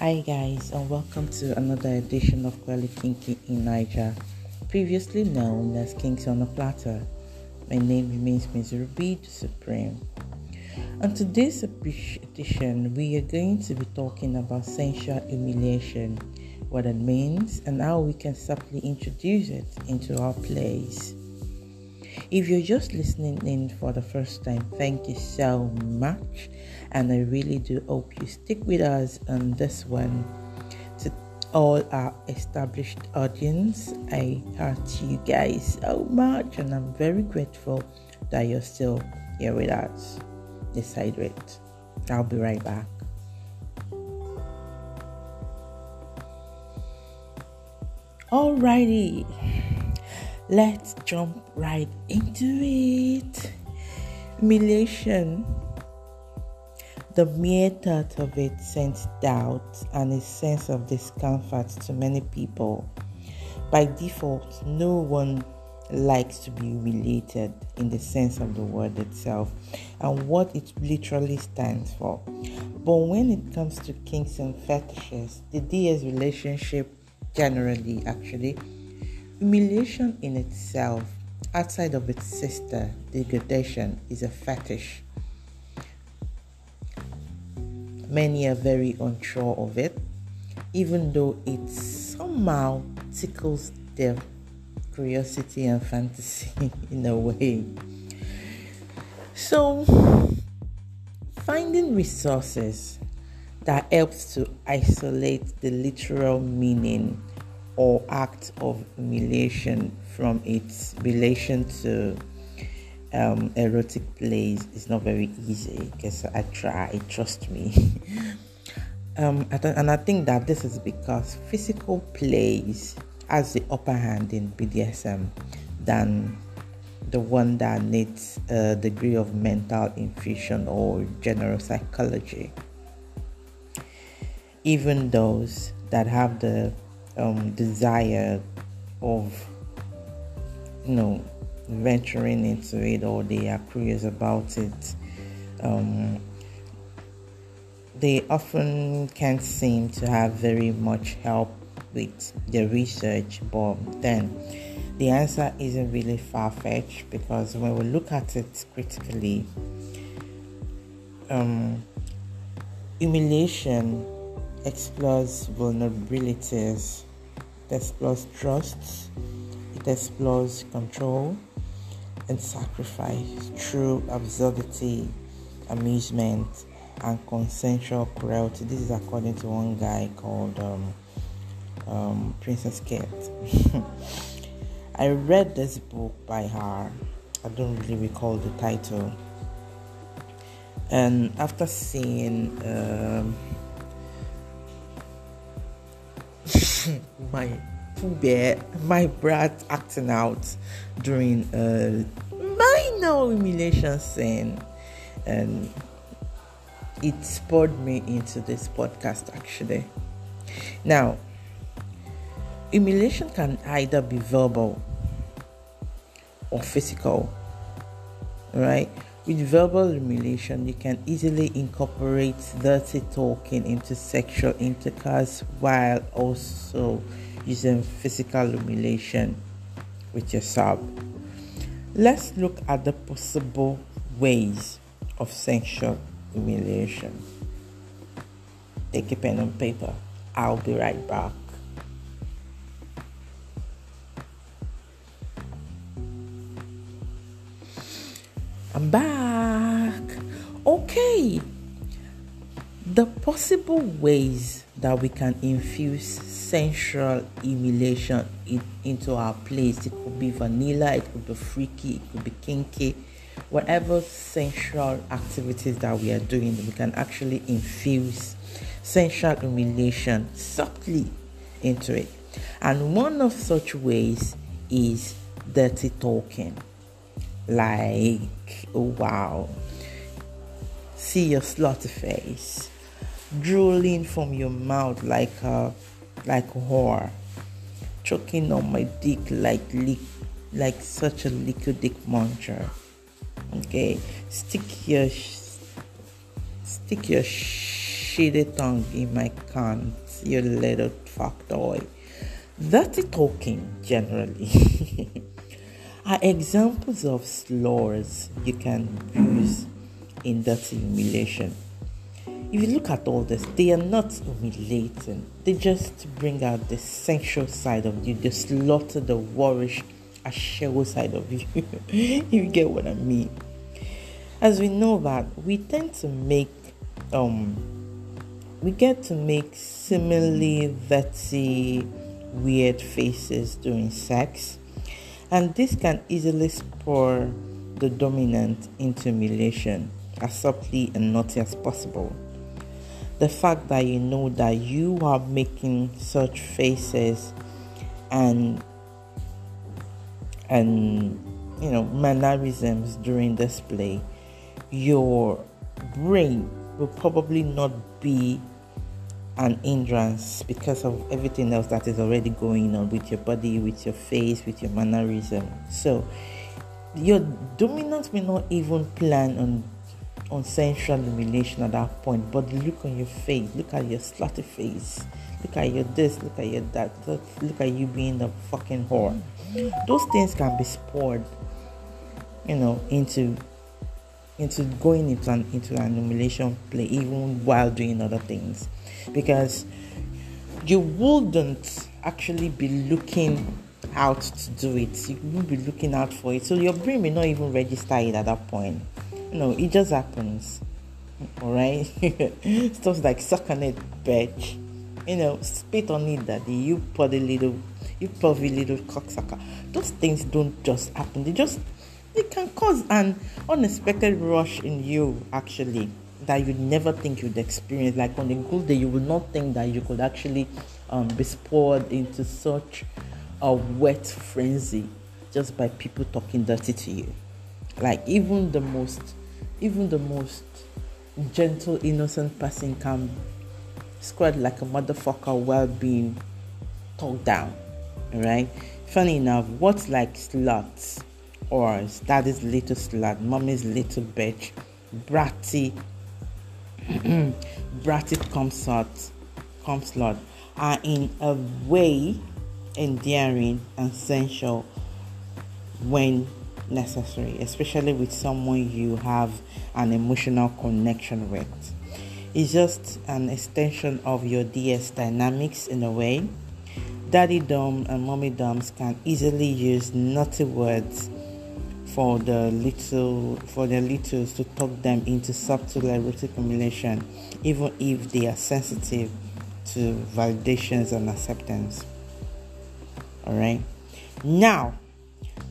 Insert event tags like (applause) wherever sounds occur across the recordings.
Hi guys and welcome to another edition of Quelly Kinky in Niger, previously known as Kinks on a Platter. My name remains Ms. Ruby Supreme. On today's edition, we are going to be talking about sensual humiliation, what it means, and how we can subtly introduce it into our plays. If you're just listening in for the first time, thank you so much. And I really do hope you stick with us on this one. To all our established audience, I heart you guys so much, and I'm very grateful that you're still here with us. Dehydrate. I'll be right back. Alrighty. Let's jump right into it. Humiliation. The mere thought of it sends doubt and a sense of discomfort to many people. By default, no one likes to be humiliated in the sense of the word itself and what it literally stands for. But when it comes to kinks and fetishes, the DS relationship generally actually Humiliation in itself, outside of its sister, degradation, is a fetish. Many are very unsure of it, even though it somehow tickles their curiosity and fantasy (laughs) in a way. So, finding resources that helps to isolate the literal meaning or act of humiliation from its relation to um, erotic plays is not very easy because I try, trust me. (laughs) um, and I think that this is because physical plays has the upper hand in BDSM than the one that needs a degree of mental infusion or general psychology. Even those that have the um, desire of you know venturing into it or they are curious about it um, they often can't seem to have very much help with their research but then the answer isn't really far-fetched because when we look at it critically um, humiliation explores vulnerabilities it explores trust, it explores control and sacrifice through absurdity, amusement, and consensual cruelty. This is according to one guy called um, um, Princess Kate. (laughs) I read this book by her. I don't really recall the title. And after seeing um, my bear, my brat acting out during a minor humiliation scene, and it spurred me into this podcast actually. Now, humiliation can either be verbal or physical, right? With verbal humiliation, you can easily incorporate dirty talking into sexual intercourse while also using physical humiliation with your sub. Let's look at the possible ways of sexual humiliation. Take a pen and paper. I'll be right back. Possible ways that we can infuse sensual humiliation in, into our place. It could be vanilla, it could be freaky, it could be kinky. Whatever sensual activities that we are doing, we can actually infuse sensual humiliation subtly into it. And one of such ways is dirty talking like oh wow see your slutty face drooling from your mouth like a like whore choking on my dick like lick like such a liquid dick muncher okay stick your stick your shitty tongue in my cunt, you little fuck fuckboy. Dirty talking, generally, (laughs) are examples of slurs you can use in that humiliation. If you look at all this, they are not humiliating. They just bring out the sensual side of you. They slaughter the warish, ashewo side of you. (laughs) you get what I mean? As we know that, we tend to make um we get to make similarly dirty weird faces during sex, and this can easily spur the dominant into humiliation as subtly and naughty as possible. The fact that you know that you are making such faces and and you know mannerisms during display, your brain will probably not be an hindrance because of everything else that is already going on with your body, with your face, with your mannerism. So your dominant may not even plan on on sensual humiliation at that point, but look on your face, look at your slutty face, look at your this, look at your that, look at you being a fucking whore. Those things can be spoiled, you know, into into going into an into an humiliation play even while doing other things because you wouldn't actually be looking out to do it. You won't be looking out for it. So your brain may not even register it at that point. You know, it just happens. Alright? (laughs) Stuff like suck on it, bitch. You know, spit on it, daddy. You put a little you probably little cocksucker. Those things don't just happen. They just they can cause an unexpected rush in you actually that you'd never think you'd experience. Like on a good day, you would not think that you could actually um, be spoiled into such a wet frenzy just by people talking dirty to you. Like even the most, even the most gentle, innocent person can squat like a motherfucker while being talked down. Right? Funny enough, what's like sluts or daddy's little slut, mommy's little bitch, bratty, (clears throat) bratty consort, consort are in a way endearing and sensual when necessary, especially with someone you have an emotional connection with. It's just an extension of your DS dynamics in a way. Daddy dom and mommy doms can easily use naughty words for the little for the littles to talk them into subtle erotic humiliation, even if they are sensitive to validations and acceptance. Alright. Now,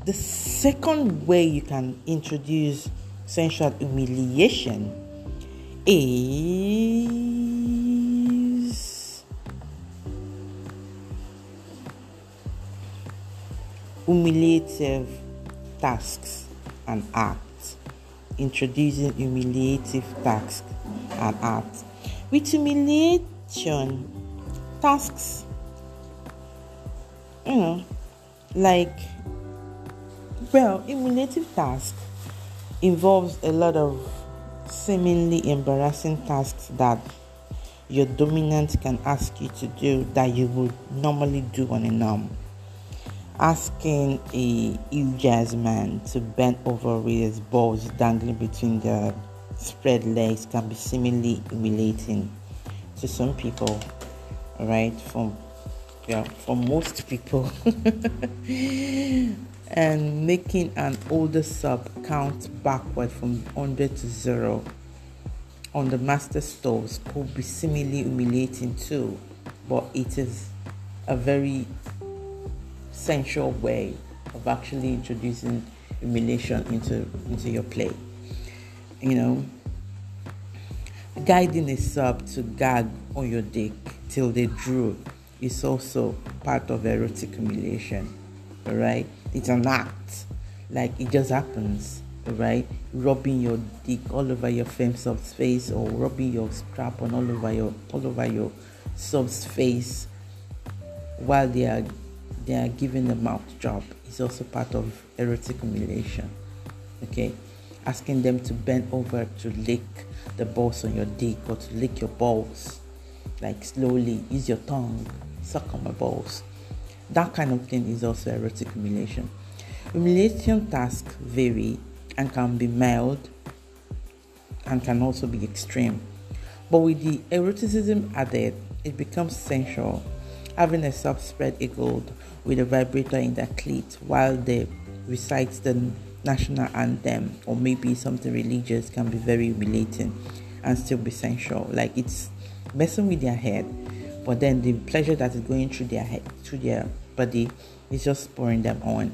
the second way you can introduce sensual humiliation is humiliative tasks and acts. Introducing humiliative tasks and acts. With humiliation, tasks, you know, like, well, humiliative task involves a lot of seemingly embarrassing tasks that your dominant can ask you to do that you would normally do on a norm asking a huge man to bend over with his balls dangling between the spread legs can be seemingly humiliating to some people, right? From yeah, for most people, (laughs) and making an older sub count backward from 100 to 0 on the master stores could be seemingly humiliating too, but it is a very sensual way of actually introducing humiliation into into your play. You know, guiding a sub to gag on your dick till they drool is also part of erotic humiliation. Alright? It's an act. Like it just happens. right? Rubbing your dick all over your fem sub's face or rubbing your strap on all over your all over your sub's face while they are they are giving the mouth job is also part of erotic humiliation. Okay, asking them to bend over to lick the balls on your dick or to lick your balls, like slowly, use your tongue, suck on my balls. That kind of thing is also erotic humiliation. Humiliation tasks vary and can be mild and can also be extreme. But with the eroticism added, it becomes sensual. Having a soft spread eagle with a vibrator in their clit while they recite the national anthem or maybe something religious can be very humiliating and still be sensual. Like it's messing with their head, but then the pleasure that is going through their head, through their body, is just spurring them on.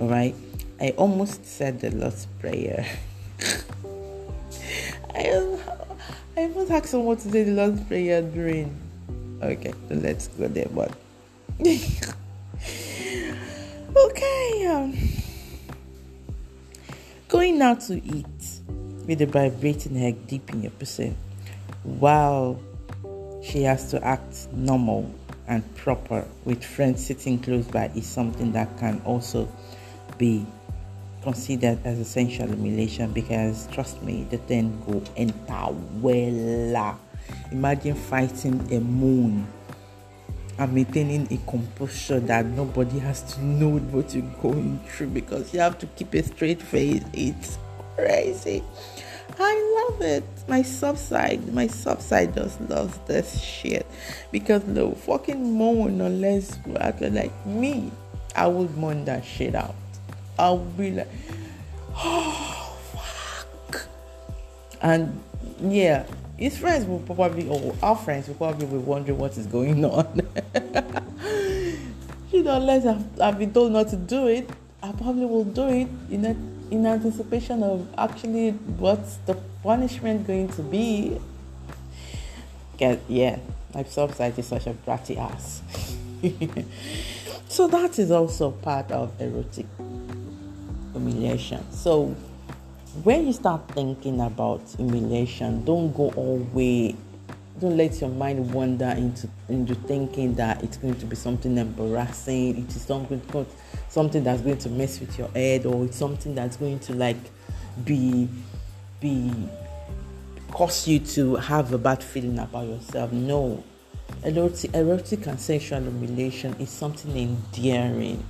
All right. I almost said the Lord's Prayer. (laughs) I, I almost asked someone to say the Lord's Prayer during. Okay, so let's go there, but. (laughs) okay. Um, going now to eat with a vibrating head deep in your pussy while she has to act normal and proper with friends sitting close by is something that can also be considered as essential humiliation because trust me, the thing go enter well. Imagine fighting a moon and maintaining a composure that nobody has to know what you're going through because you have to keep a straight face. It's crazy. I love it. My subside, my subside just loves this shit because no fucking moan unless you act like me. I would moan that shit out. I'll be like, oh (gasps) fuck. And yeah, his friends will probably, or our friends will probably be wondering what is going on. (laughs) you know, unless I've, I've, been told not to do it, I probably will do it you a, in anticipation of actually what's the punishment going to be. Get yeah, subside is such a bratty ass. (laughs) so that is also part of erotic humiliation. So when you start thinking about humiliation, don't go all way. Don't let your mind wander into into thinking that it's going to be something embarrassing. It is something something that's going to mess with your head, or it's something that's going to like be be cause you to have a bad feeling about yourself. No, erotic, erotic and sexual humiliation is something endearing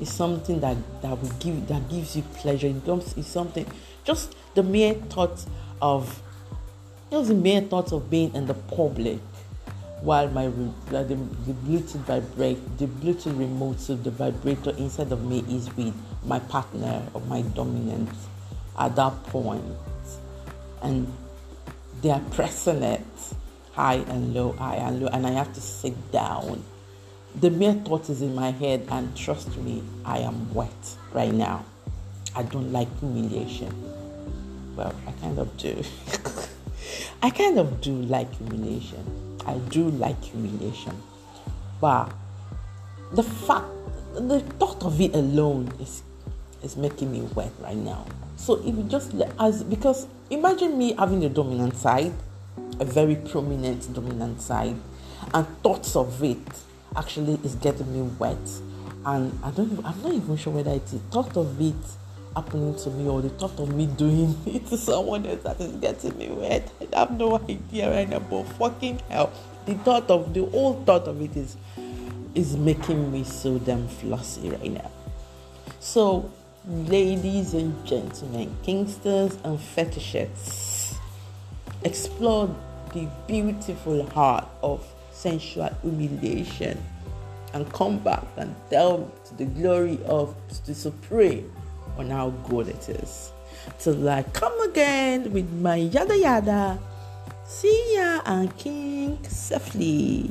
it's something that that will give that gives you pleasure. It comes is something just the mere thought of just the mere thought of being in the public while my the, the Bluetooth vibrate the Bluetooth remote so the vibrator inside of me is with my partner or my dominant at that point and they are pressing it high and low, high and low, and I have to sit down the mere thought is in my head, and trust me, I am wet right now. I don't like humiliation. Well, I kind of do. (laughs) I kind of do like humiliation. I do like humiliation. But the fact, the thought of it alone is is making me wet right now. So if you just as because imagine me having a dominant side, a very prominent dominant side, and thoughts of it actually is getting me wet. And I don't I'm not even sure whether it's the thought of it happening to me or the thought of me doing (laughs) it to someone else that is getting me wet. I have no idea right now, but fucking hell. The thought of the whole thought of it is is making me so damn flossy right now. So, ladies and gentlemen, kinksters and fetishists, explore the beautiful heart of sensual humiliation and come back and tell to the glory of the supreme on how good it is. So like come again with my yada yada. See ya and kink safely.